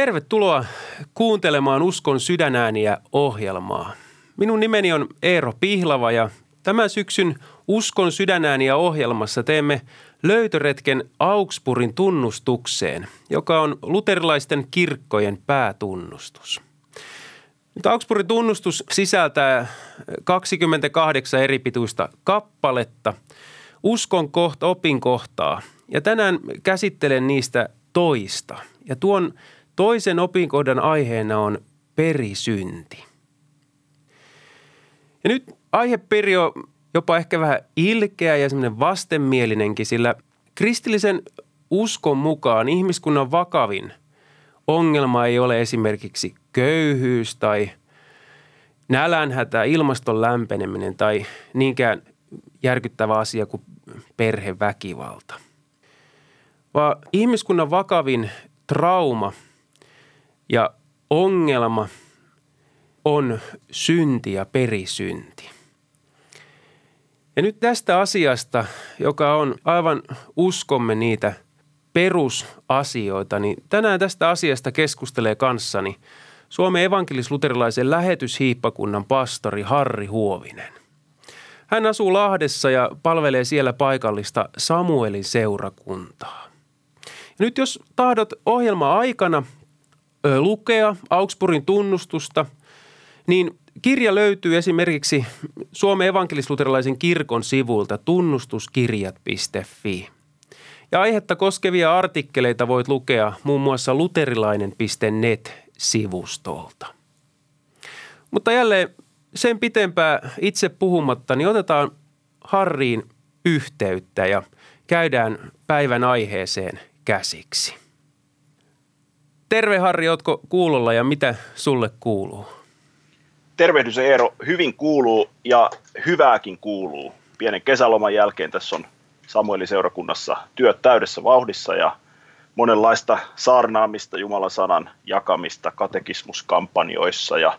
Tervetuloa kuuntelemaan Uskon sydänääniä ohjelmaa. Minun nimeni on Eero Pihlava ja tämän syksyn Uskon sydänääniä ohjelmassa teemme löytöretken Augsburgin tunnustukseen, joka on luterilaisten kirkkojen päätunnustus. Nyt Augsburgin tunnustus sisältää 28 eri pituista kappaletta, uskon kohta, opin kohtaa. Ja tänään käsittelen niistä toista. Ja tuon Toisen opinkohdan aiheena on perisynti. Ja nyt aiheperi on jopa ehkä vähän ilkeä ja semmoinen vastenmielinenkin, sillä kristillisen uskon mukaan ihmiskunnan vakavin ongelma ei ole esimerkiksi köyhyys tai nälänhätä, ilmaston lämpeneminen tai niinkään järkyttävä asia kuin perheväkivalta. Vaan ihmiskunnan vakavin trauma – ja ongelma on synti ja perisynti. Ja nyt tästä asiasta, joka on aivan uskomme niitä perusasioita, niin tänään tästä asiasta keskustelee kanssani Suomen evankelis-luterilaisen lähetyshiippakunnan pastori Harri Huovinen. Hän asuu Lahdessa ja palvelee siellä paikallista Samuelin seurakuntaa. Ja nyt jos tahdot ohjelma aikana lukea Augsburgin tunnustusta, niin kirja löytyy esimerkiksi Suomen evankelisluterilaisen kirkon sivuilta tunnustuskirjat.fi. Ja aihetta koskevia artikkeleita voit lukea muun muassa luterilainen.net-sivustolta. Mutta jälleen sen pitempää itse puhumatta, niin otetaan Harriin yhteyttä ja käydään päivän aiheeseen käsiksi. Terve Harri, ootko kuulolla ja mitä sulle kuuluu? Tervehdys Eero, hyvin kuuluu ja hyvääkin kuuluu. Pienen kesäloman jälkeen tässä on Samuelin seurakunnassa työt täydessä vauhdissa ja monenlaista saarnaamista, Jumalan sanan jakamista katekismuskampanjoissa ja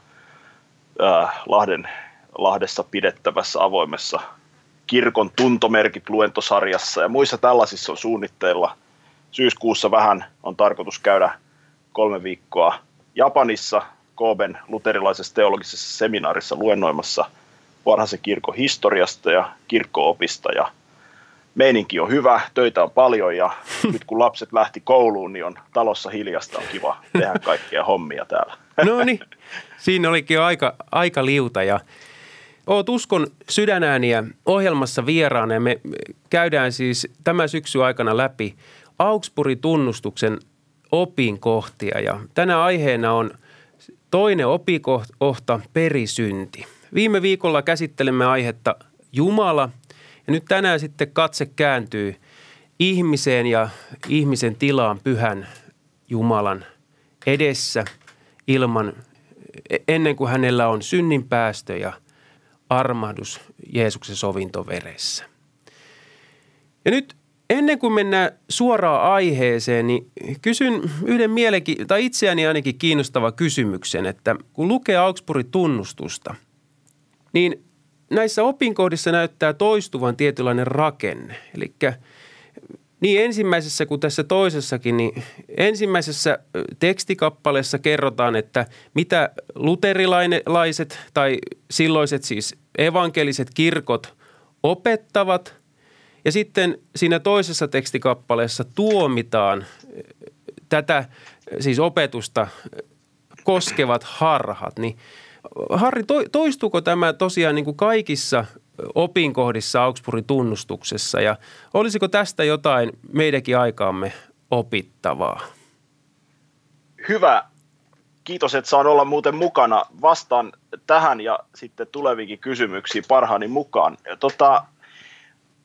Lahden, Lahdessa pidettävässä avoimessa kirkon tuntomerkit luentosarjassa ja muissa tällaisissa on suunnitteilla. Syyskuussa vähän on tarkoitus käydä kolme viikkoa Japanissa Koben luterilaisessa teologisessa seminaarissa luennoimassa varhaisen kirkon historiasta ja kirkkoopista ja meininki on hyvä, töitä on paljon ja nyt kun lapset lähti kouluun, niin on talossa hiljasta, on kiva tehdä kaikkia hommia täällä. No niin, siinä olikin jo aika, aika liuta ja Oot Uskon sydänääniä ohjelmassa vieraana ja me käydään siis tämä syksy aikana läpi Augsburgin tunnustuksen opinkohtia ja tänä aiheena on toinen opinkohta perisynti. Viime viikolla käsittelemme aihetta Jumala ja nyt tänään sitten katse kääntyy ihmiseen ja ihmisen tilaan pyhän Jumalan edessä ilman, ennen kuin hänellä on synnin päästö ja armahdus Jeesuksen sovintoveressä. Ja nyt Ennen kuin mennään suoraan aiheeseen, niin kysyn yhden mielenki- tai itseäni ainakin kiinnostava kysymyksen, että kun lukee Augsburgin tunnustusta, niin näissä opinkohdissa näyttää toistuvan tietynlainen rakenne. Eli niin ensimmäisessä kuin tässä toisessakin, niin ensimmäisessä tekstikappaleessa kerrotaan, että mitä luterilaiset tai silloiset siis evankeliset kirkot opettavat – ja sitten siinä toisessa tekstikappaleessa tuomitaan eh, tätä siis opetusta koskevat harhat. Niin Harri, toistuuko tämä tosiaan niin kuin kaikissa opinkohdissa Augsburgin tunnustuksessa ja olisiko tästä jotain meidänkin aikaamme opittavaa? Hyvä. Kiitos, että saan olla muuten mukana. Vastaan tähän ja sitten tuleviinkin kysymyksiin parhaani mukaan. Tota,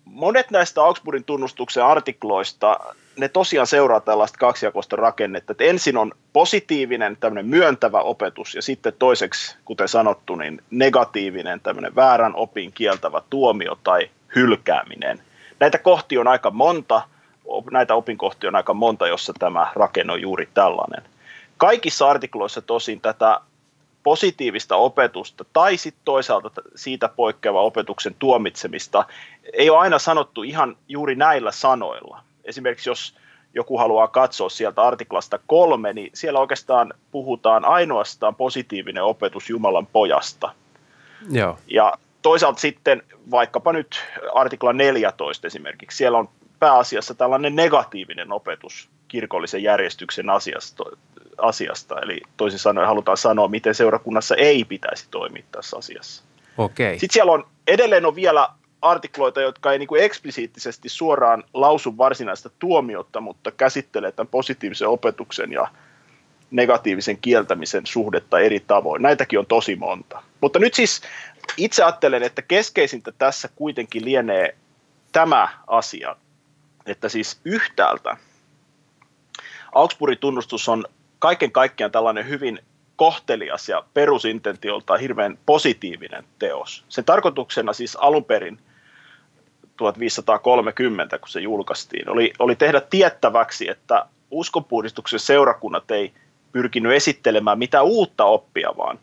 monet näistä Augsburgin tunnustuksen artikloista, ne tosiaan seuraa tällaista kaksijakoista rakennetta, että ensin on positiivinen tämmöinen myöntävä opetus ja sitten toiseksi, kuten sanottu, niin negatiivinen tämmöinen väärän opin kieltävä tuomio tai hylkääminen. Näitä kohtia on aika monta, näitä opinkohtia on aika monta, jossa tämä rakenne on juuri tällainen. Kaikissa artikloissa tosin tätä positiivista opetusta tai sitten toisaalta siitä poikkeava opetuksen tuomitsemista ei ole aina sanottu ihan juuri näillä sanoilla. Esimerkiksi jos, joku haluaa katsoa sieltä artiklasta kolme, niin siellä oikeastaan puhutaan ainoastaan positiivinen opetus Jumalan pojasta. Joo. Ja toisaalta sitten vaikkapa nyt artikla 14 esimerkiksi, siellä on pääasiassa tällainen negatiivinen opetus kirkollisen järjestyksen asiasta, asiasta. Eli toisin sanoen halutaan sanoa, miten seurakunnassa ei pitäisi toimia tässä asiassa. Okei. Sitten siellä on edelleen on vielä artikloita, jotka ei niin kuin eksplisiittisesti suoraan lausu varsinaista tuomiota, mutta käsittelee tämän positiivisen opetuksen ja negatiivisen kieltämisen suhdetta eri tavoin. Näitäkin on tosi monta. Mutta nyt siis itse ajattelen, että keskeisintä tässä kuitenkin lienee tämä asia, että siis yhtäältä Augsburgin tunnustus on kaiken kaikkiaan tällainen hyvin kohtelias ja perusintentiolta hirveän positiivinen teos. Sen tarkoituksena siis alun perin 1530, kun se julkaistiin, oli, oli tehdä tiettäväksi, että uskonpuhdistuksen seurakunnat ei pyrkinyt esittelemään mitään uutta oppia, vaan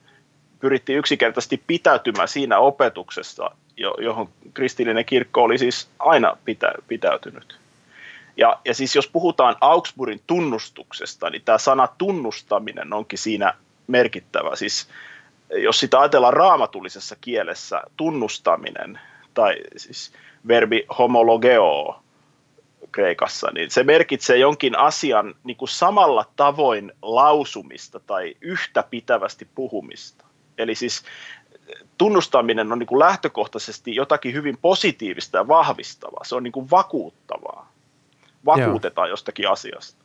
pyrittiin yksinkertaisesti pitäytymään siinä opetuksessa, johon kristillinen kirkko oli siis aina pitä, pitäytynyt. Ja, ja siis jos puhutaan Augsburgin tunnustuksesta, niin tämä sana tunnustaminen onkin siinä merkittävä. Siis jos sitä ajatellaan raamatullisessa kielessä, tunnustaminen tai siis verbi homologeo kreikassa, niin se merkitsee jonkin asian niin kuin samalla tavoin lausumista tai yhtä pitävästi puhumista. Eli siis tunnustaminen on niin kuin lähtökohtaisesti jotakin hyvin positiivista ja vahvistavaa. Se on niin kuin vakuuttavaa. Vakuutetaan Joo. jostakin asiasta.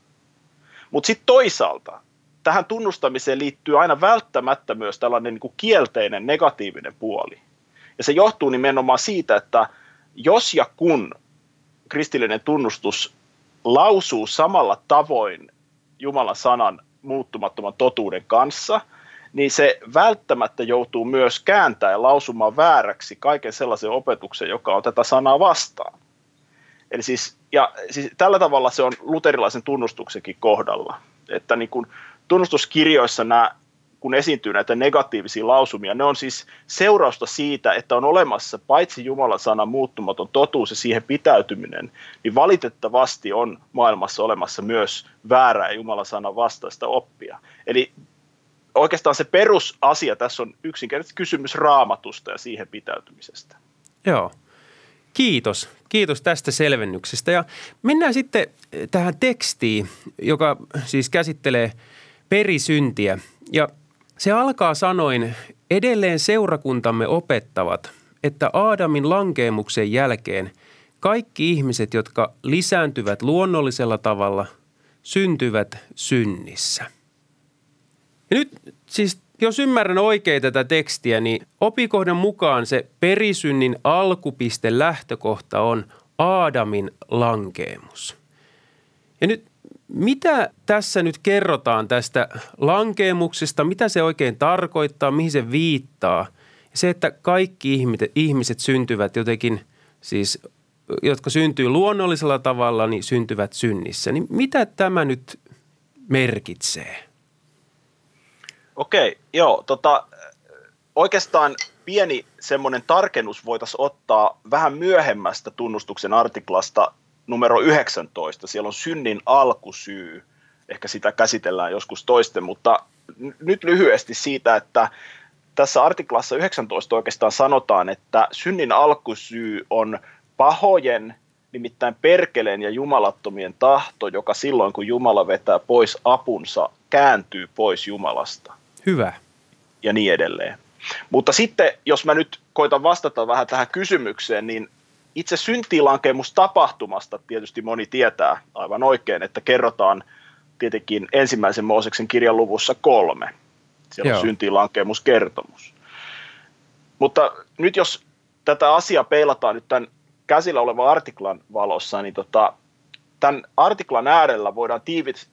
Mutta sitten toisaalta tähän tunnustamiseen liittyy aina välttämättä myös tällainen niin kuin kielteinen, negatiivinen puoli. Ja se johtuu nimenomaan siitä, että jos ja kun kristillinen tunnustus lausuu samalla tavoin Jumalan sanan muuttumattoman totuuden kanssa, niin se välttämättä joutuu myös kääntämään ja lausumaan vääräksi kaiken sellaisen opetuksen, joka on tätä sanaa vastaan. Eli siis, ja siis tällä tavalla se on luterilaisen tunnustuksenkin kohdalla, että niin kuin tunnustuskirjoissa nämä kun esiintyy näitä negatiivisia lausumia, ne on siis seurausta siitä, että on olemassa paitsi Jumalan sanan muuttumaton totuus ja siihen pitäytyminen, niin valitettavasti on maailmassa olemassa myös väärää Jumalan sanan vastaista oppia. Eli oikeastaan se perusasia tässä on yksinkertaisesti kysymys raamatusta ja siihen pitäytymisestä. Joo. Kiitos. Kiitos tästä selvennyksestä. Ja mennään sitten tähän tekstiin, joka siis käsittelee perisyntiä. Ja se alkaa sanoin, edelleen seurakuntamme opettavat, että Aadamin lankeemuksen jälkeen kaikki ihmiset, jotka lisääntyvät luonnollisella tavalla, syntyvät synnissä. Ja nyt siis jos ymmärrän oikein tätä tekstiä, niin opikohdan mukaan se perisynnin alkupiste lähtökohta on Aadamin lankeemus. Ja nyt mitä tässä nyt kerrotaan tästä lankeemuksesta, mitä se oikein tarkoittaa, mihin se viittaa? Se, että kaikki ihmiset syntyvät jotenkin, siis jotka syntyy luonnollisella tavalla, niin syntyvät synnissä. Niin mitä tämä nyt merkitsee? Okei, joo, tota, oikeastaan pieni semmoinen tarkennus voitaisiin ottaa vähän myöhemmästä tunnustuksen artiklasta numero 19. Siellä on synnin alkusyy. Ehkä sitä käsitellään joskus toisten, mutta nyt lyhyesti siitä, että tässä artiklassa 19 oikeastaan sanotaan, että synnin alkusyy on pahojen, nimittäin perkeleen ja jumalattomien tahto, joka silloin kun Jumala vetää pois apunsa, kääntyy pois Jumalasta. Hyvä. Ja niin edelleen. Mutta sitten, jos mä nyt koitan vastata vähän tähän kysymykseen, niin itse tapahtumasta tietysti moni tietää aivan oikein, että kerrotaan tietenkin ensimmäisen Mooseksen kirjan luvussa kolme. Siellä Joo. on syntiinlankemuskertomus. Mutta nyt jos tätä asiaa peilataan nyt tämän käsillä olevan artiklan valossa, niin tota, tämän artiklan äärellä voidaan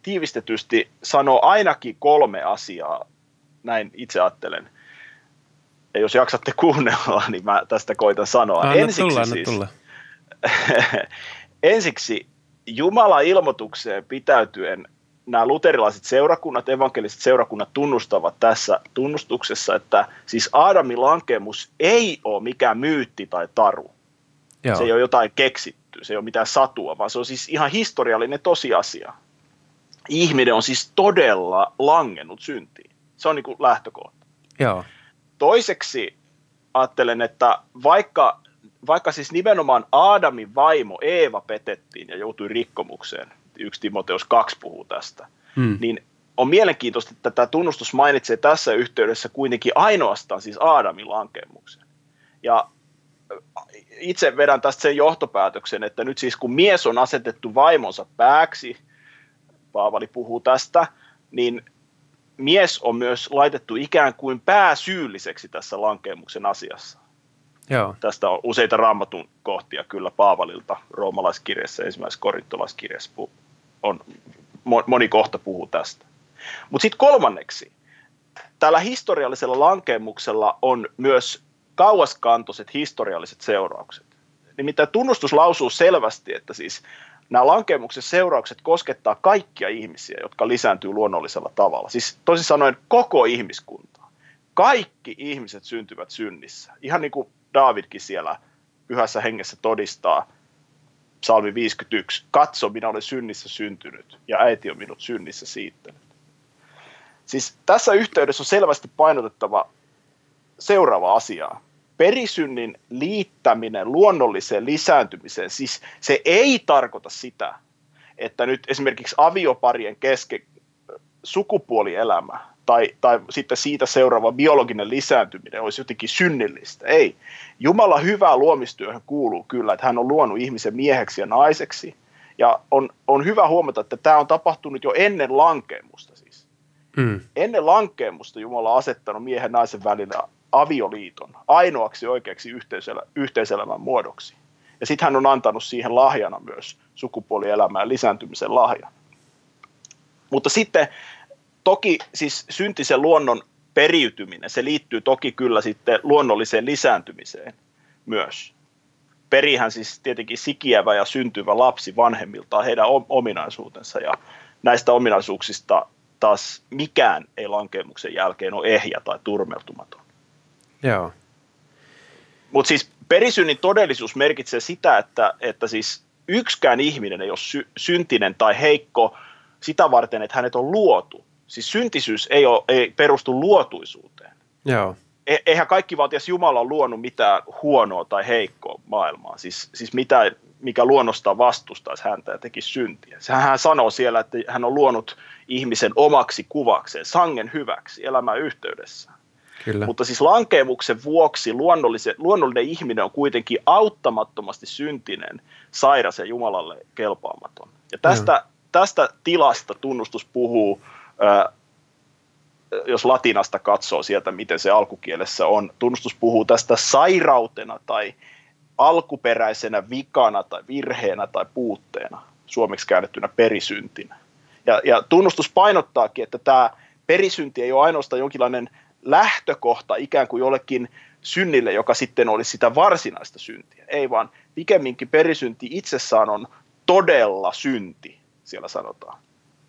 tiivistetysti sanoa ainakin kolme asiaa, näin itse ajattelen. Ja jos jaksatte kuunnella, niin mä tästä koitan sanoa. Anna ensiksi tulla, siis, tulla. ensiksi Jumala ilmoitukseen pitäytyen nämä luterilaiset seurakunnat, evankeliset seurakunnat tunnustavat tässä tunnustuksessa, että siis Aadamin lankemus ei ole mikään myytti tai taru. Joo. Se ei ole jotain keksitty. Se ei ole mitään satua, vaan se on siis ihan historiallinen tosiasia. Ihminen on siis todella langennut syntiin. Se on niin kuin lähtökohta. Joo. Toiseksi ajattelen, että vaikka, vaikka siis nimenomaan Aadamin vaimo Eeva petettiin ja joutui rikkomukseen, yksi Timoteus 2 puhuu tästä, hmm. niin on mielenkiintoista, että tämä tunnustus mainitsee tässä yhteydessä kuitenkin ainoastaan siis Aadamin lankemuksen. Ja itse vedän tästä sen johtopäätöksen, että nyt siis kun mies on asetettu vaimonsa pääksi, Paavali puhuu tästä, niin mies on myös laitettu ikään kuin pääsyylliseksi tässä lankemuksen asiassa. Joo. Tästä on useita raamatun kohtia kyllä Paavalilta roomalaiskirjassa, ensimmäisessä korintolaiskirjassa on, moni kohta puhuu tästä. Mutta sitten kolmanneksi, tällä historiallisella lankemuksella on myös kauaskantoiset historialliset seuraukset. Nimittäin tunnustus lausuu selvästi, että siis nämä lankemuksen seuraukset koskettaa kaikkia ihmisiä, jotka lisääntyy luonnollisella tavalla. Siis toisin sanoen koko ihmiskuntaa. Kaikki ihmiset syntyvät synnissä. Ihan niin kuin Davidkin siellä pyhässä hengessä todistaa, psalmi 51, katso, minä olen synnissä syntynyt ja äiti on minut synnissä siittänyt. Siis tässä yhteydessä on selvästi painotettava seuraava asiaa. Perisynnin liittäminen luonnolliseen lisääntymiseen, siis se ei tarkoita sitä, että nyt esimerkiksi avioparien kesken sukupuolielämä tai, tai sitten siitä seuraava biologinen lisääntyminen olisi jotenkin synnillistä. Ei. Jumala hyvää luomistyöhön kuuluu kyllä, että hän on luonut ihmisen mieheksi ja naiseksi. Ja on, on hyvä huomata, että tämä on tapahtunut jo ennen lankemusta siis. Mm. Ennen lankemusta Jumala on asettanut miehen ja naisen välillä avioliiton ainoaksi oikeaksi yhteiselä, yhteiselämän muodoksi. Ja sitten hän on antanut siihen lahjana myös sukupuolielämään lisääntymisen lahjan. Mutta sitten toki siis syntisen luonnon periytyminen, se liittyy toki kyllä sitten luonnolliseen lisääntymiseen myös. Perihän siis tietenkin sikiävä ja syntyvä lapsi vanhemmiltaan heidän ominaisuutensa ja näistä ominaisuuksista taas mikään ei lankemuksen jälkeen ole ehjä tai turmeltumaton. Joo. Mutta siis perisynnin todellisuus merkitsee sitä, että, että siis yksikään ihminen ei ole sy- syntinen tai heikko sitä varten, että hänet on luotu. Siis syntisyys ei, ole, ei perustu luotuisuuteen. Joo. E- eihän kaikki valtias Jumala ole luonut mitään huonoa tai heikkoa maailmaa. Siis, siis mitä, mikä luonnostaan vastustaisi häntä ja tekisi syntiä. Hän sanoo siellä, että hän on luonut ihmisen omaksi kuvakseen, sangen hyväksi elämän yhteydessä. Kyllä. Mutta siis lankeemuksen vuoksi luonnollinen ihminen on kuitenkin auttamattomasti syntinen, sairas ja Jumalalle kelpaamaton. Ja tästä, tästä tilasta tunnustus puhuu, jos latinasta katsoo sieltä, miten se alkukielessä on. Tunnustus puhuu tästä sairautena tai alkuperäisenä vikana tai virheenä tai puutteena, suomeksi käännettynä perisyntinä. Ja, ja tunnustus painottaakin, että tämä perisynti ei ole ainoastaan jonkinlainen lähtökohta ikään kuin jollekin synnille, joka sitten olisi sitä varsinaista syntiä. Ei vaan pikemminkin perisynti itsessään on todella synti, siellä sanotaan.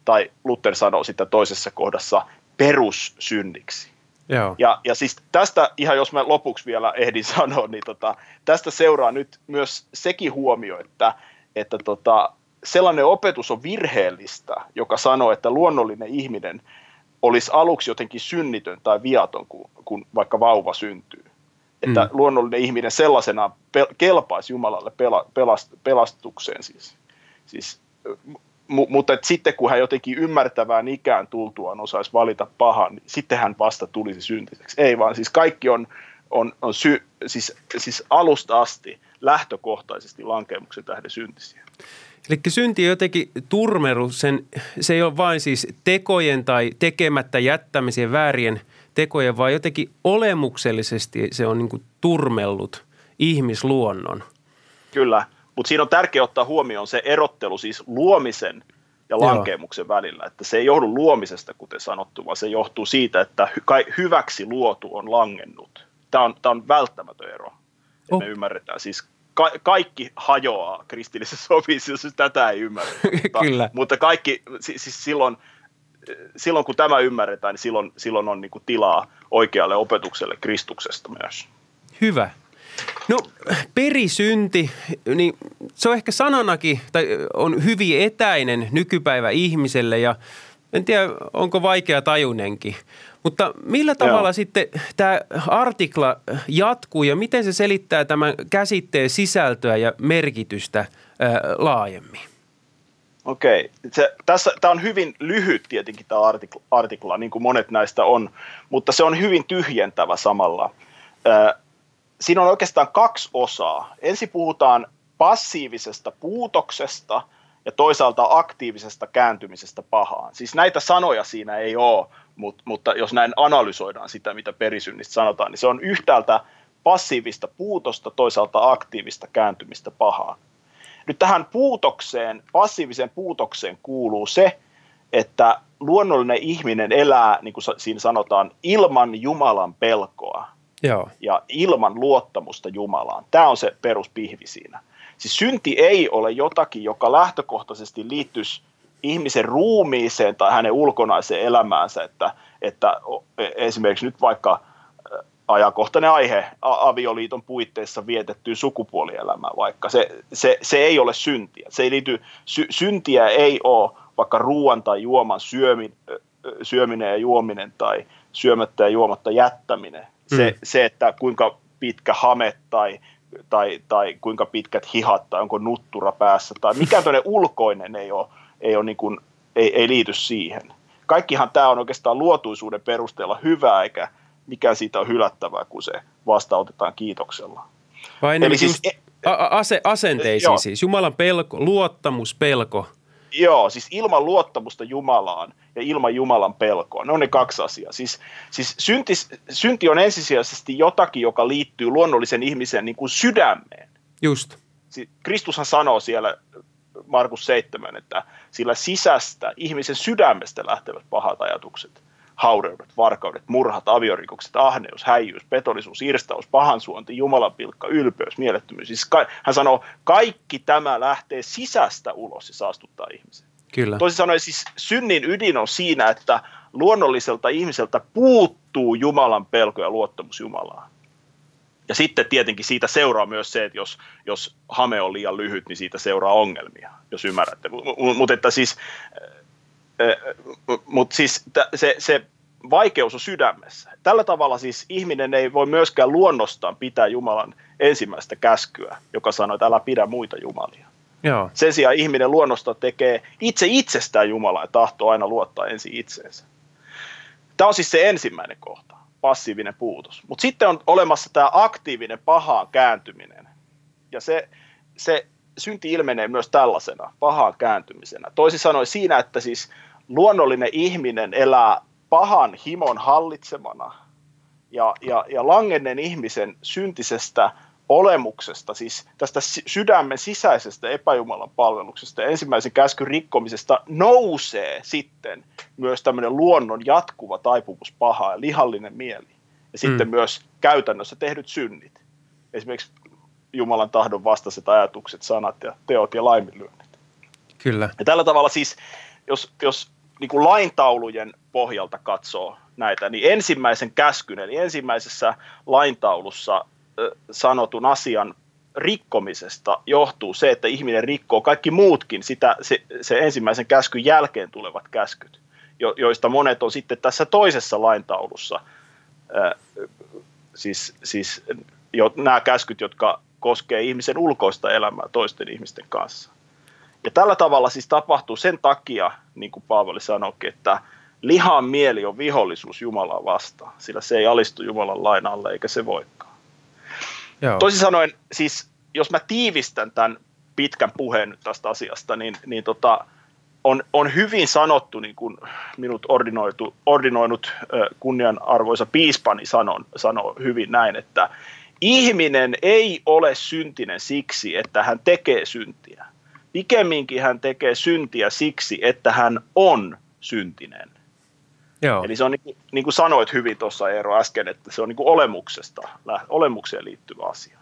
Tai Luther sanoo sitä toisessa kohdassa perussynniksi. Joo. Ja, ja siis tästä, ihan jos mä lopuksi vielä ehdin sanoa, niin tota, tästä seuraa nyt myös sekin huomio, että, että tota, sellainen opetus on virheellistä, joka sanoo, että luonnollinen ihminen olisi aluksi jotenkin synnitön tai viaton, kun, kun vaikka vauva syntyy. Että mm. luonnollinen ihminen sellaisena pe- kelpaisi Jumalalle pela- pelast- pelastukseen siis. siis mu- mutta et sitten kun hän jotenkin ymmärtävään ikään tultuaan osaisi valita pahan, niin sitten hän vasta tulisi syntiseksi. Ei vaan, siis kaikki on, on, on sy- siis, siis alusta asti lähtökohtaisesti lankemuksen tähden syntisiä. Eli synti on jotenkin turmeru, sen, se ei ole vain siis tekojen tai tekemättä jättämisen väärien tekojen, vaan jotenkin olemuksellisesti se on niin turmellut ihmisluonnon. Kyllä, mutta siinä on tärkeää ottaa huomioon se erottelu siis luomisen ja lankemuksen Joo. välillä. Että se ei johdu luomisesta, kuten sanottu, vaan se johtuu siitä, että hyväksi luotu on langennut. Tämä on, tämä on välttämätön ero. Oh. Me ymmärretään siis ka- kaikki hajoaa kristillisessä opissa, jos tätä ei ymmärrä. Mutta, Kyllä. mutta kaikki, siis silloin, silloin kun tämä ymmärretään, niin silloin, silloin on niin kuin tilaa oikealle opetukselle Kristuksesta myös. Hyvä. No perisynti, niin se on ehkä sananakin, tai on hyvin etäinen nykypäivä ihmiselle ja en tiedä, onko vaikea tajunenkin. Mutta millä tavalla Joo. sitten tämä artikla jatkuu ja miten se selittää tämän käsitteen sisältöä ja merkitystä ää, laajemmin? Okei. Se, tässä, tämä on hyvin lyhyt tietenkin tämä artikla, artikla, niin kuin monet näistä on, mutta se on hyvin tyhjentävä samalla. Ää, siinä on oikeastaan kaksi osaa. Ensin puhutaan passiivisesta puutoksesta ja toisaalta aktiivisesta kääntymisestä pahaan. Siis näitä sanoja siinä ei ole, mutta, mutta jos näin analysoidaan sitä, mitä perisynnistä sanotaan, niin se on yhtäältä passiivista puutosta, toisaalta aktiivista kääntymistä pahaan. Nyt tähän puutokseen, passiiviseen puutokseen kuuluu se, että luonnollinen ihminen elää, niin kuin siinä sanotaan, ilman Jumalan pelkoa Joo. ja ilman luottamusta Jumalaan. Tämä on se peruspihvi siinä. Siis synti ei ole jotakin, joka lähtökohtaisesti liittyisi ihmisen ruumiiseen tai hänen ulkonaiseen elämäänsä, että, että e, esimerkiksi nyt vaikka ajankohtainen aihe avioliiton puitteissa vietettyä sukupuolielämää vaikka. Se, se, se ei ole syntiä. Se ei liity, sy, syntiä ei ole vaikka ruoan tai juoman syömin, syöminen ja juominen tai syömättä ja juomatta jättäminen. Se, mm. se että kuinka pitkä hame tai, tai, tai kuinka pitkät hihat tai onko nuttura päässä tai mikä tuonne ulkoinen ei, ole, ei, ole niin kuin, ei, ei liity siihen. Kaikkihan tämä on oikeastaan luotuisuuden perusteella hyvä, eikä mikä siitä on hylättävää, kun se vastaanotetaan kiitoksella. Vai Eli siis, e- ase, asenteisiin joo. siis, Jumalan pelko, luottamus, pelko. Joo, siis ilman luottamusta Jumalaan ja ilman Jumalan pelkoa. Ne on ne kaksi asiaa. Siis, siis synti, synti on ensisijaisesti jotakin, joka liittyy luonnollisen ihmisen niin kuin sydämeen. Just. Siis Kristushan sanoo siellä Markus 7, että sillä sisästä, ihmisen sydämestä lähtevät pahat ajatukset haureudet, varkaudet, murhat, aviorikokset, ahneus, häijyys, petollisuus, irstaus, pahansuonti, jumalanpilkka, ylpeys, mielettömyys. Siis ka- hän sanoo, kaikki tämä lähtee sisästä ulos ja saastuttaa ihmisen. Kyllä. Toisin sanoen siis synnin ydin on siinä, että luonnolliselta ihmiseltä puuttuu Jumalan pelko ja luottamus Jumalaan. Ja sitten tietenkin siitä seuraa myös se, että jos, jos hame on liian lyhyt, niin siitä seuraa ongelmia, jos ymmärrätte. Mutta että siis mutta siis t- se, se vaikeus on sydämessä. Tällä tavalla siis ihminen ei voi myöskään luonnostaan pitää Jumalan ensimmäistä käskyä, joka sanoo, että älä pidä muita jumalia. Joo. Sen sijaan ihminen luonnosta tekee itse itsestään Jumalaa ja tahtoo aina luottaa ensin itseensä. Tämä on siis se ensimmäinen kohta, passiivinen puutos. Mutta sitten on olemassa tämä aktiivinen pahaan kääntyminen. Ja se, se synti ilmenee myös tällaisena, pahaan kääntymisenä. Toisin sanoen siinä, että siis luonnollinen ihminen elää pahan himon hallitsemana ja, ja, ja langenneen ihmisen syntisestä olemuksesta, siis tästä sydämen sisäisestä epäjumalan palveluksesta ja ensimmäisen käskyn rikkomisesta nousee sitten myös tämmöinen luonnon jatkuva taipumus pahaa ja lihallinen mieli. Ja sitten mm. myös käytännössä tehdyt synnit. Esimerkiksi Jumalan tahdon vastaiset ajatukset, sanat ja teot ja laiminlyönnit. Kyllä. Ja tällä tavalla siis, jos, jos niin kuin laintaulujen pohjalta katsoo näitä, niin ensimmäisen käskyn, eli ensimmäisessä laintaulussa sanotun asian rikkomisesta johtuu se, että ihminen rikkoo kaikki muutkin sitä, se, se ensimmäisen käskyn jälkeen tulevat käskyt, jo, joista monet on sitten tässä toisessa laintaulussa, siis, siis jo, nämä käskyt, jotka koskee ihmisen ulkoista elämää toisten ihmisten kanssa. Ja tällä tavalla siis tapahtuu sen takia, niin kuin Paavali sanoikin, että lihan mieli on vihollisuus Jumalaa vastaan, sillä se ei alistu Jumalan lain alle eikä se voikaan. Joo. Toisin sanoen, siis jos mä tiivistän tämän pitkän puheen nyt tästä asiasta, niin, niin tota, on, on hyvin sanottu, niin kuin minut ordinoitu, ordinoinut kunnianarvoisa piispani sanoo, sanoo hyvin näin, että ihminen ei ole syntinen siksi, että hän tekee syntiä, Pikemminkin hän tekee syntiä siksi, että hän on syntinen. Joo. Eli se on niin kuin, niin kuin sanoit hyvin tuossa Eero äsken, että se on niin kuin olemuksesta, olemukseen liittyvä asia.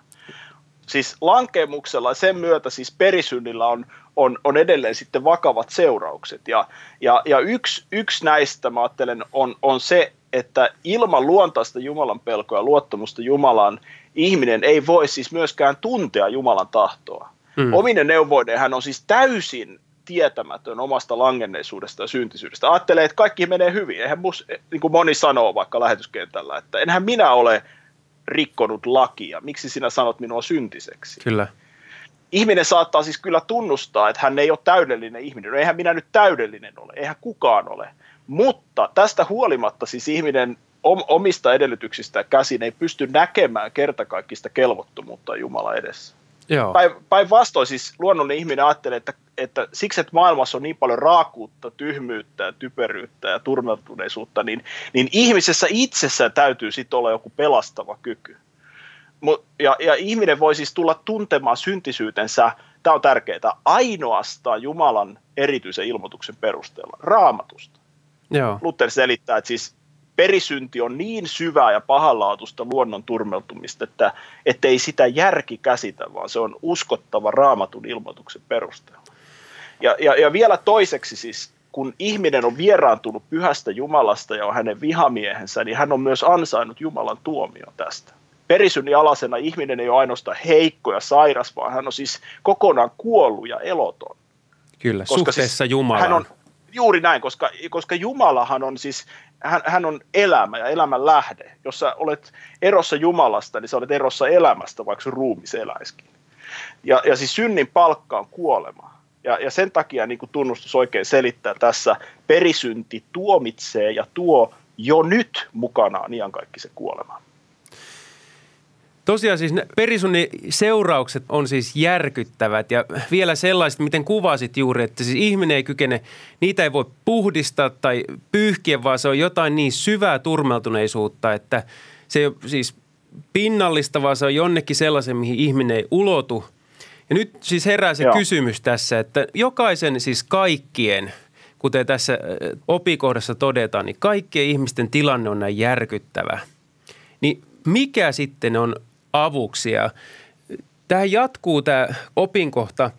Siis lankemuksella sen myötä siis perisynnillä on, on, on edelleen sitten vakavat seuraukset. Ja, ja, ja yksi, yksi näistä, mä ajattelen, on, on se, että ilman luontaista Jumalan pelkoa ja luottamusta Jumalaan ihminen ei voi siis myöskään tuntea Jumalan tahtoa. Mm. Ominen neuvoinen hän on siis täysin tietämätön omasta langenneisuudesta ja syntisyydestä. Ajattelee, että kaikki menee hyvin. Eihän mus, niin kuin moni sanoo vaikka lähetyskentällä, että enhän minä ole rikkonut lakia. Miksi sinä sanot minua syntiseksi? Kyllä. Ihminen saattaa siis kyllä tunnustaa, että hän ei ole täydellinen ihminen. No eihän minä nyt täydellinen ole, eihän kukaan ole. Mutta tästä huolimatta siis ihminen omista edellytyksistä käsin ei pysty näkemään kertakaikkista kelvottomuutta Jumala edessä. Päinvastoin siis luonnollinen ihminen ajattelee, että, että siksi, että maailmassa on niin paljon raakuutta, tyhmyyttä, typeryyttä ja turmeltuneisuutta, niin, niin ihmisessä itsessään täytyy sitten olla joku pelastava kyky. Ja, ja ihminen voi siis tulla tuntemaan syntisyytensä, tämä on tärkeää, ainoastaan Jumalan erityisen ilmoituksen perusteella, raamatusta. Joo. Luther selittää, että siis perisynti on niin syvää ja pahanlaatuista luonnon turmeltumista, että ei sitä järki käsitä, vaan se on uskottava raamatun ilmoituksen perusteella. Ja, ja, ja vielä toiseksi siis, kun ihminen on vieraantunut pyhästä Jumalasta ja on hänen vihamiehensä, niin hän on myös ansainnut Jumalan tuomio tästä. Perisynnin alasena ihminen ei ole ainoastaan heikko ja sairas, vaan hän on siis kokonaan kuollut ja eloton. Kyllä, koska suhteessa siis Jumalaan. Hän on, juuri näin, koska, koska Jumalahan on siis hän, hän on elämä ja elämän lähde. Jos sä olet erossa Jumalasta, niin sä olet erossa elämästä, vaikka sun ruumis eläiskin. Ja, ja siis synnin palkka on kuolema. Ja, ja sen takia niin kuin tunnustus oikein selittää tässä, perisynti tuomitsee ja tuo jo nyt mukanaan se kuolema. Tosiaan siis perisunnin seuraukset on siis järkyttävät ja vielä sellaiset, miten kuvasit juuri, että siis ihminen ei kykene, niitä ei voi puhdistaa tai pyyhkiä, vaan se on jotain niin syvää turmeltuneisuutta, että se ei ole siis pinnallista, vaan se on jonnekin sellaisen, mihin ihminen ei ulotu. Ja nyt siis herää se Joo. kysymys tässä, että jokaisen siis kaikkien, kuten tässä opikohdassa todetaan, niin kaikkien ihmisten tilanne on näin järkyttävä. Niin mikä sitten on avuksi. Ja tähän jatkuu tämä opinkohta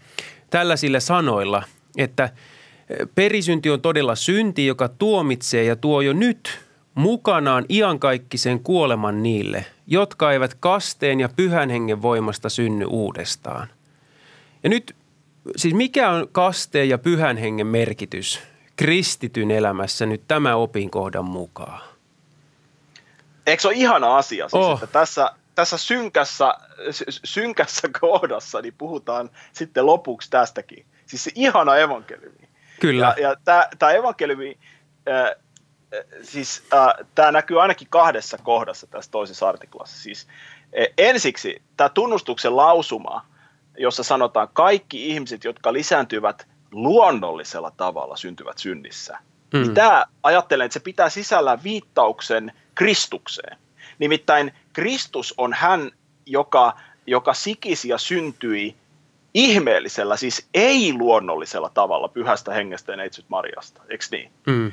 tällaisilla sanoilla, että perisynti on todella synti, joka tuomitsee ja tuo jo nyt mukanaan iankaikkisen kuoleman niille, jotka eivät kasteen ja pyhän hengen voimasta synny uudestaan. Ja nyt, siis mikä on kasteen ja pyhän hengen merkitys kristityn elämässä nyt tämä opinkohdan mukaan? Eikö se ole ihana asia? Siis, oh. että tässä tässä synkässä, synkässä kohdassa niin puhutaan sitten lopuksi tästäkin. Siis se ihana evankeliumi. Kyllä. Ja, ja tämä evankeliumi, äh, siis äh, tämä näkyy ainakin kahdessa kohdassa tässä toisessa artiklassa. Siis äh, ensiksi tämä tunnustuksen lausuma, jossa sanotaan kaikki ihmiset, jotka lisääntyvät luonnollisella tavalla, syntyvät synnissä. Mm. Niin tämä ajattelen, että se pitää sisällä viittauksen Kristukseen. Nimittäin Kristus on hän, joka, joka sikisi ja syntyi ihmeellisellä, siis ei-luonnollisella tavalla pyhästä hengestä ja neitsyt Mariasta, eikö niin? Mm.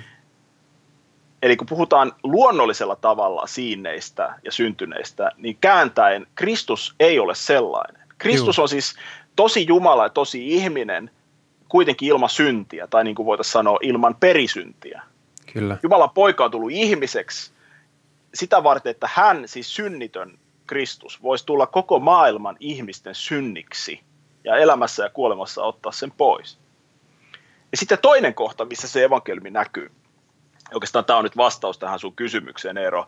Eli kun puhutaan luonnollisella tavalla siineistä ja syntyneistä, niin kääntäen Kristus ei ole sellainen. Kristus Juh. on siis tosi Jumala ja tosi ihminen, kuitenkin ilman syntiä, tai niin kuin voitaisiin sanoa, ilman perisyntiä. Kyllä. Jumalan poika on tullut ihmiseksi sitä varten, että hän, siis synnitön Kristus, voisi tulla koko maailman ihmisten synniksi ja elämässä ja kuolemassa ottaa sen pois. Ja sitten toinen kohta, missä se evankeliumi näkyy, oikeastaan tämä on nyt vastaus tähän sun kysymykseen, Eero.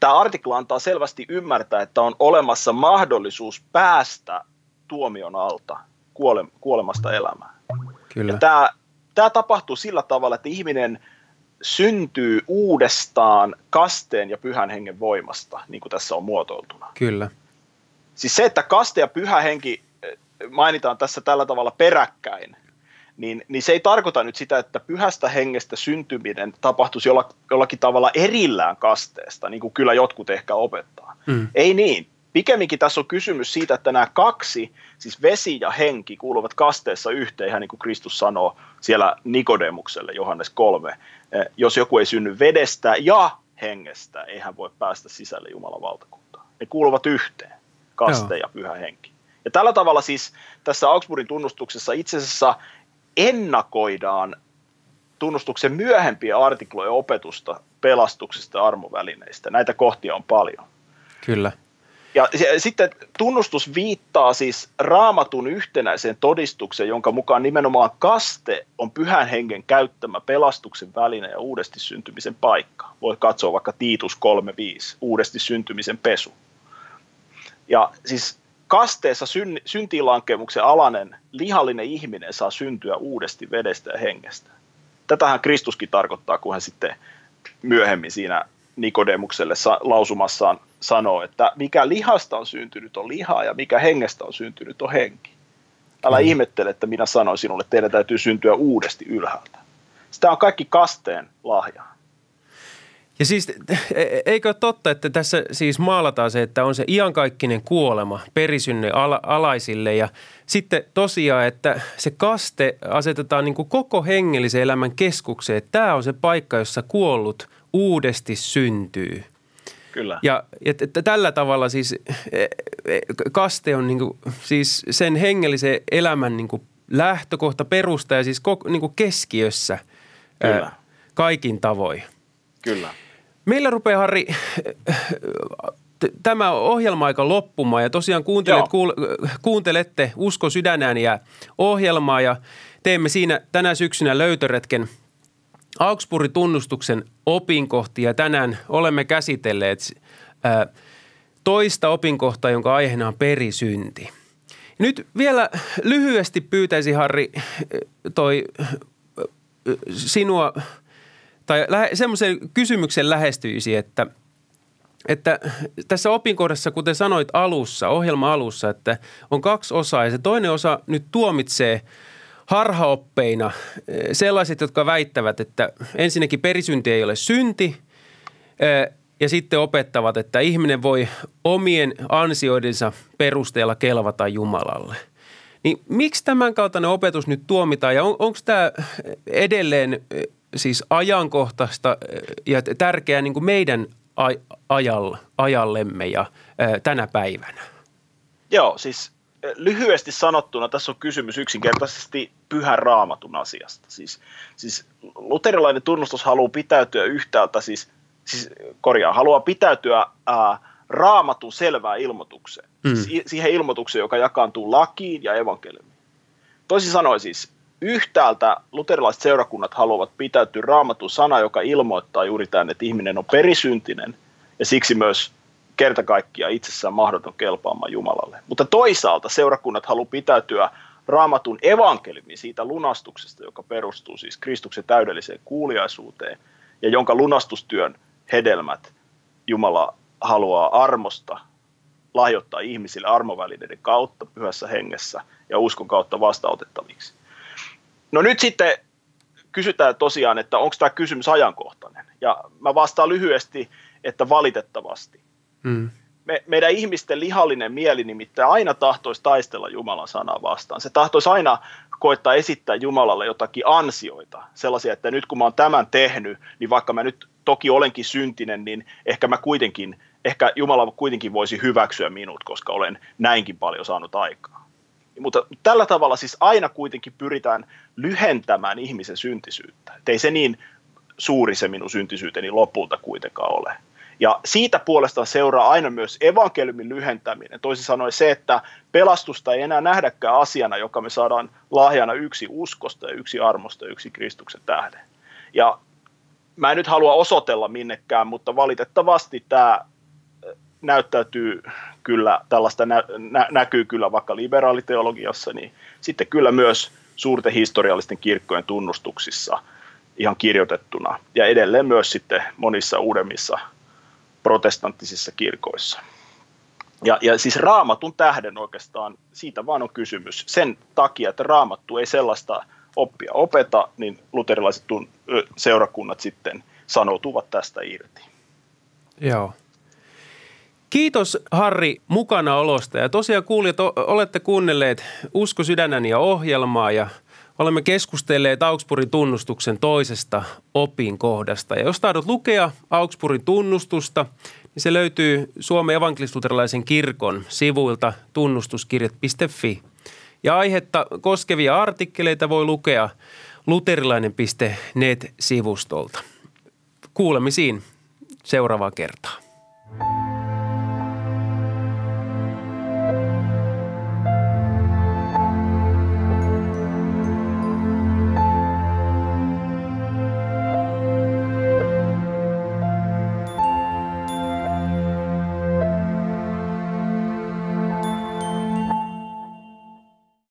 Tämä artikla antaa selvästi ymmärtää, että on olemassa mahdollisuus päästä tuomion alta kuolemasta elämään. Kyllä. Ja tämä, tämä tapahtuu sillä tavalla, että ihminen – syntyy uudestaan kasteen ja pyhän hengen voimasta, niin kuin tässä on muotoiltuna. Kyllä. Siis se, että kaste ja pyhä henki eh, mainitaan tässä tällä tavalla peräkkäin, niin, niin se ei tarkoita nyt sitä, että pyhästä hengestä syntyminen tapahtuisi jollakin tavalla erillään kasteesta, niin kuin kyllä jotkut ehkä opettaa. Mm. Ei niin. Pikemminkin tässä on kysymys siitä, että nämä kaksi, siis vesi ja henki, kuuluvat kasteessa yhteen, ihan niin kuin Kristus sanoo siellä Nikodemukselle, Johannes 3. Eh, jos joku ei synny vedestä ja hengestä, ei hän voi päästä sisälle Jumalan valtakuntaan. Ne kuuluvat yhteen, kaste Joo. ja pyhä henki. Ja tällä tavalla siis tässä Augsburgin tunnustuksessa itse asiassa ennakoidaan tunnustuksen myöhempiä artikloja opetusta pelastuksesta ja armovälineistä. Näitä kohtia on paljon. Kyllä. Ja sitten tunnustus viittaa siis raamatun yhtenäiseen todistukseen, jonka mukaan nimenomaan kaste on pyhän hengen käyttämä pelastuksen väline ja uudesti syntymisen paikka. Voi katsoa vaikka Tiitus 3.5, uudesti syntymisen pesu. Ja siis kasteessa syn, syntiinlankemuksen alainen lihallinen ihminen saa syntyä uudesti vedestä ja hengestä. Tätähän Kristuskin tarkoittaa, kun hän sitten myöhemmin siinä Nikodemukselle lausumassaan sanoo, että mikä lihasta on syntynyt on lihaa ja mikä hengestä on syntynyt on henki. Älä mm. ihmettele, että minä sanoin sinulle, että teidän täytyy syntyä uudesti ylhäältä. Sitä on kaikki kasteen lahja. Ja siis e, e, eikö ole totta, että tässä siis maalataan se, että on se iankaikkinen kuolema perisynne ala- alaisille ja sitten tosiaan, että se kaste asetetaan niin kuin koko hengellisen elämän keskukseen. Tämä on se paikka, jossa kuollut uudesti syntyy. Kyllä. Ja että tällä tavalla siis e, kaste on niin kuin, siis sen hengellisen elämän niin kuin lähtökohta, perusta ja siis niin kuin keskiössä Kyllä. kaikin tavoin. Kyllä. Meillä rupeaa, Harri, tämä ohjelma-aika loppumaan ja tosiaan kuuntelet, kuul, kuuntelette Usko sydänääniä ohjelmaa ja teemme siinä tänä syksynä löytöretken Augsburgin tunnustuksen opinkohtia. Tänään olemme käsitelleet ää, toista opinkohtaa, jonka aiheena on perisynti. Nyt vielä lyhyesti pyytäisi Harri toi sinua – tai semmoisen kysymyksen lähestyisi, että, että tässä opinkohdassa, kuten sanoit alussa, ohjelma alussa, että on kaksi osaa ja se toinen osa nyt tuomitsee harhaoppeina eh, sellaiset, jotka väittävät, että ensinnäkin perisynti ei ole synti eh, ja sitten opettavat, että ihminen voi omien ansioidensa perusteella kelvata Jumalalle. Niin miksi tämän kaltainen opetus nyt tuomitaan ja on, onko tämä edelleen eh, siis ajankohtaista ja tärkeää niin kuin meidän ajalla, ajallemme ja tänä päivänä? Joo, siis lyhyesti sanottuna tässä on kysymys yksinkertaisesti pyhän raamatun asiasta. Siis, siis luterilainen tunnustus haluaa pitäytyä yhtäältä, siis, siis korjaa, haluaa pitäytyä ää, raamatun selvää ilmoitukseen. Mm. Siis siihen ilmoitukseen, joka jakaantuu lakiin ja evankeliumiin. Toisin sanoen siis yhtäältä luterilaiset seurakunnat haluavat pitäytyä raamatun sana, joka ilmoittaa juuri tämän, että ihminen on perisyntinen ja siksi myös kerta kaikkiaan itsessään mahdoton kelpaamaan Jumalalle. Mutta toisaalta seurakunnat haluavat pitäytyä raamatun evankeliumiin siitä lunastuksesta, joka perustuu siis Kristuksen täydelliseen kuuliaisuuteen ja jonka lunastustyön hedelmät Jumala haluaa armosta lahjoittaa ihmisille armovälineiden kautta pyhässä hengessä ja uskon kautta vastaanotettaviksi. No nyt sitten kysytään tosiaan, että onko tämä kysymys ajankohtainen. Ja mä vastaan lyhyesti, että valitettavasti. Mm. Me, meidän ihmisten lihallinen mieli nimittäin aina tahtoisi taistella Jumalan sanaa vastaan. Se tahtoisi aina koittaa esittää Jumalalle jotakin ansioita, sellaisia, että nyt kun mä oon tämän tehnyt, niin vaikka mä nyt toki olenkin syntinen, niin ehkä mä kuitenkin, ehkä Jumala kuitenkin voisi hyväksyä minut, koska olen näinkin paljon saanut aikaa. Mutta tällä tavalla siis aina kuitenkin pyritään lyhentämään ihmisen syntisyyttä. Et ei se niin suuri se minun syntisyyteni lopulta kuitenkaan ole. Ja siitä puolestaan seuraa aina myös evankeliumin lyhentäminen. Toisin sanoen se, että pelastusta ei enää nähdäkään asiana, joka me saadaan lahjana yksi uskosta ja yksi armosta ja yksi Kristuksen tähden. Ja mä en nyt halua osoitella minnekään, mutta valitettavasti tämä näyttäytyy kyllä, tällaista nä, nä, näkyy kyllä vaikka liberaaliteologiassa, niin sitten kyllä myös suurten historiallisten kirkkojen tunnustuksissa ihan kirjoitettuna ja edelleen myös sitten monissa uudemmissa protestanttisissa kirkoissa. Ja, ja siis raamatun tähden oikeastaan, siitä vaan on kysymys. Sen takia, että raamattu ei sellaista oppia opeta, niin luterilaiset seurakunnat sitten sanoutuvat tästä irti. Joo. Kiitos Harri mukanaolosta ja tosiaan kuulijat, olette kuunnelleet Usko sydänäni ja ohjelmaa ja olemme keskustelleet Augsburgin tunnustuksen toisesta opinkohdasta. Ja jos tahdot lukea Augsburgin tunnustusta, niin se löytyy Suomen evankelisluterilaisen kirkon sivuilta tunnustuskirjat.fi. Ja aihetta koskevia artikkeleita voi lukea luterilainen.net-sivustolta. Kuulemisiin seuraavaa kertaa.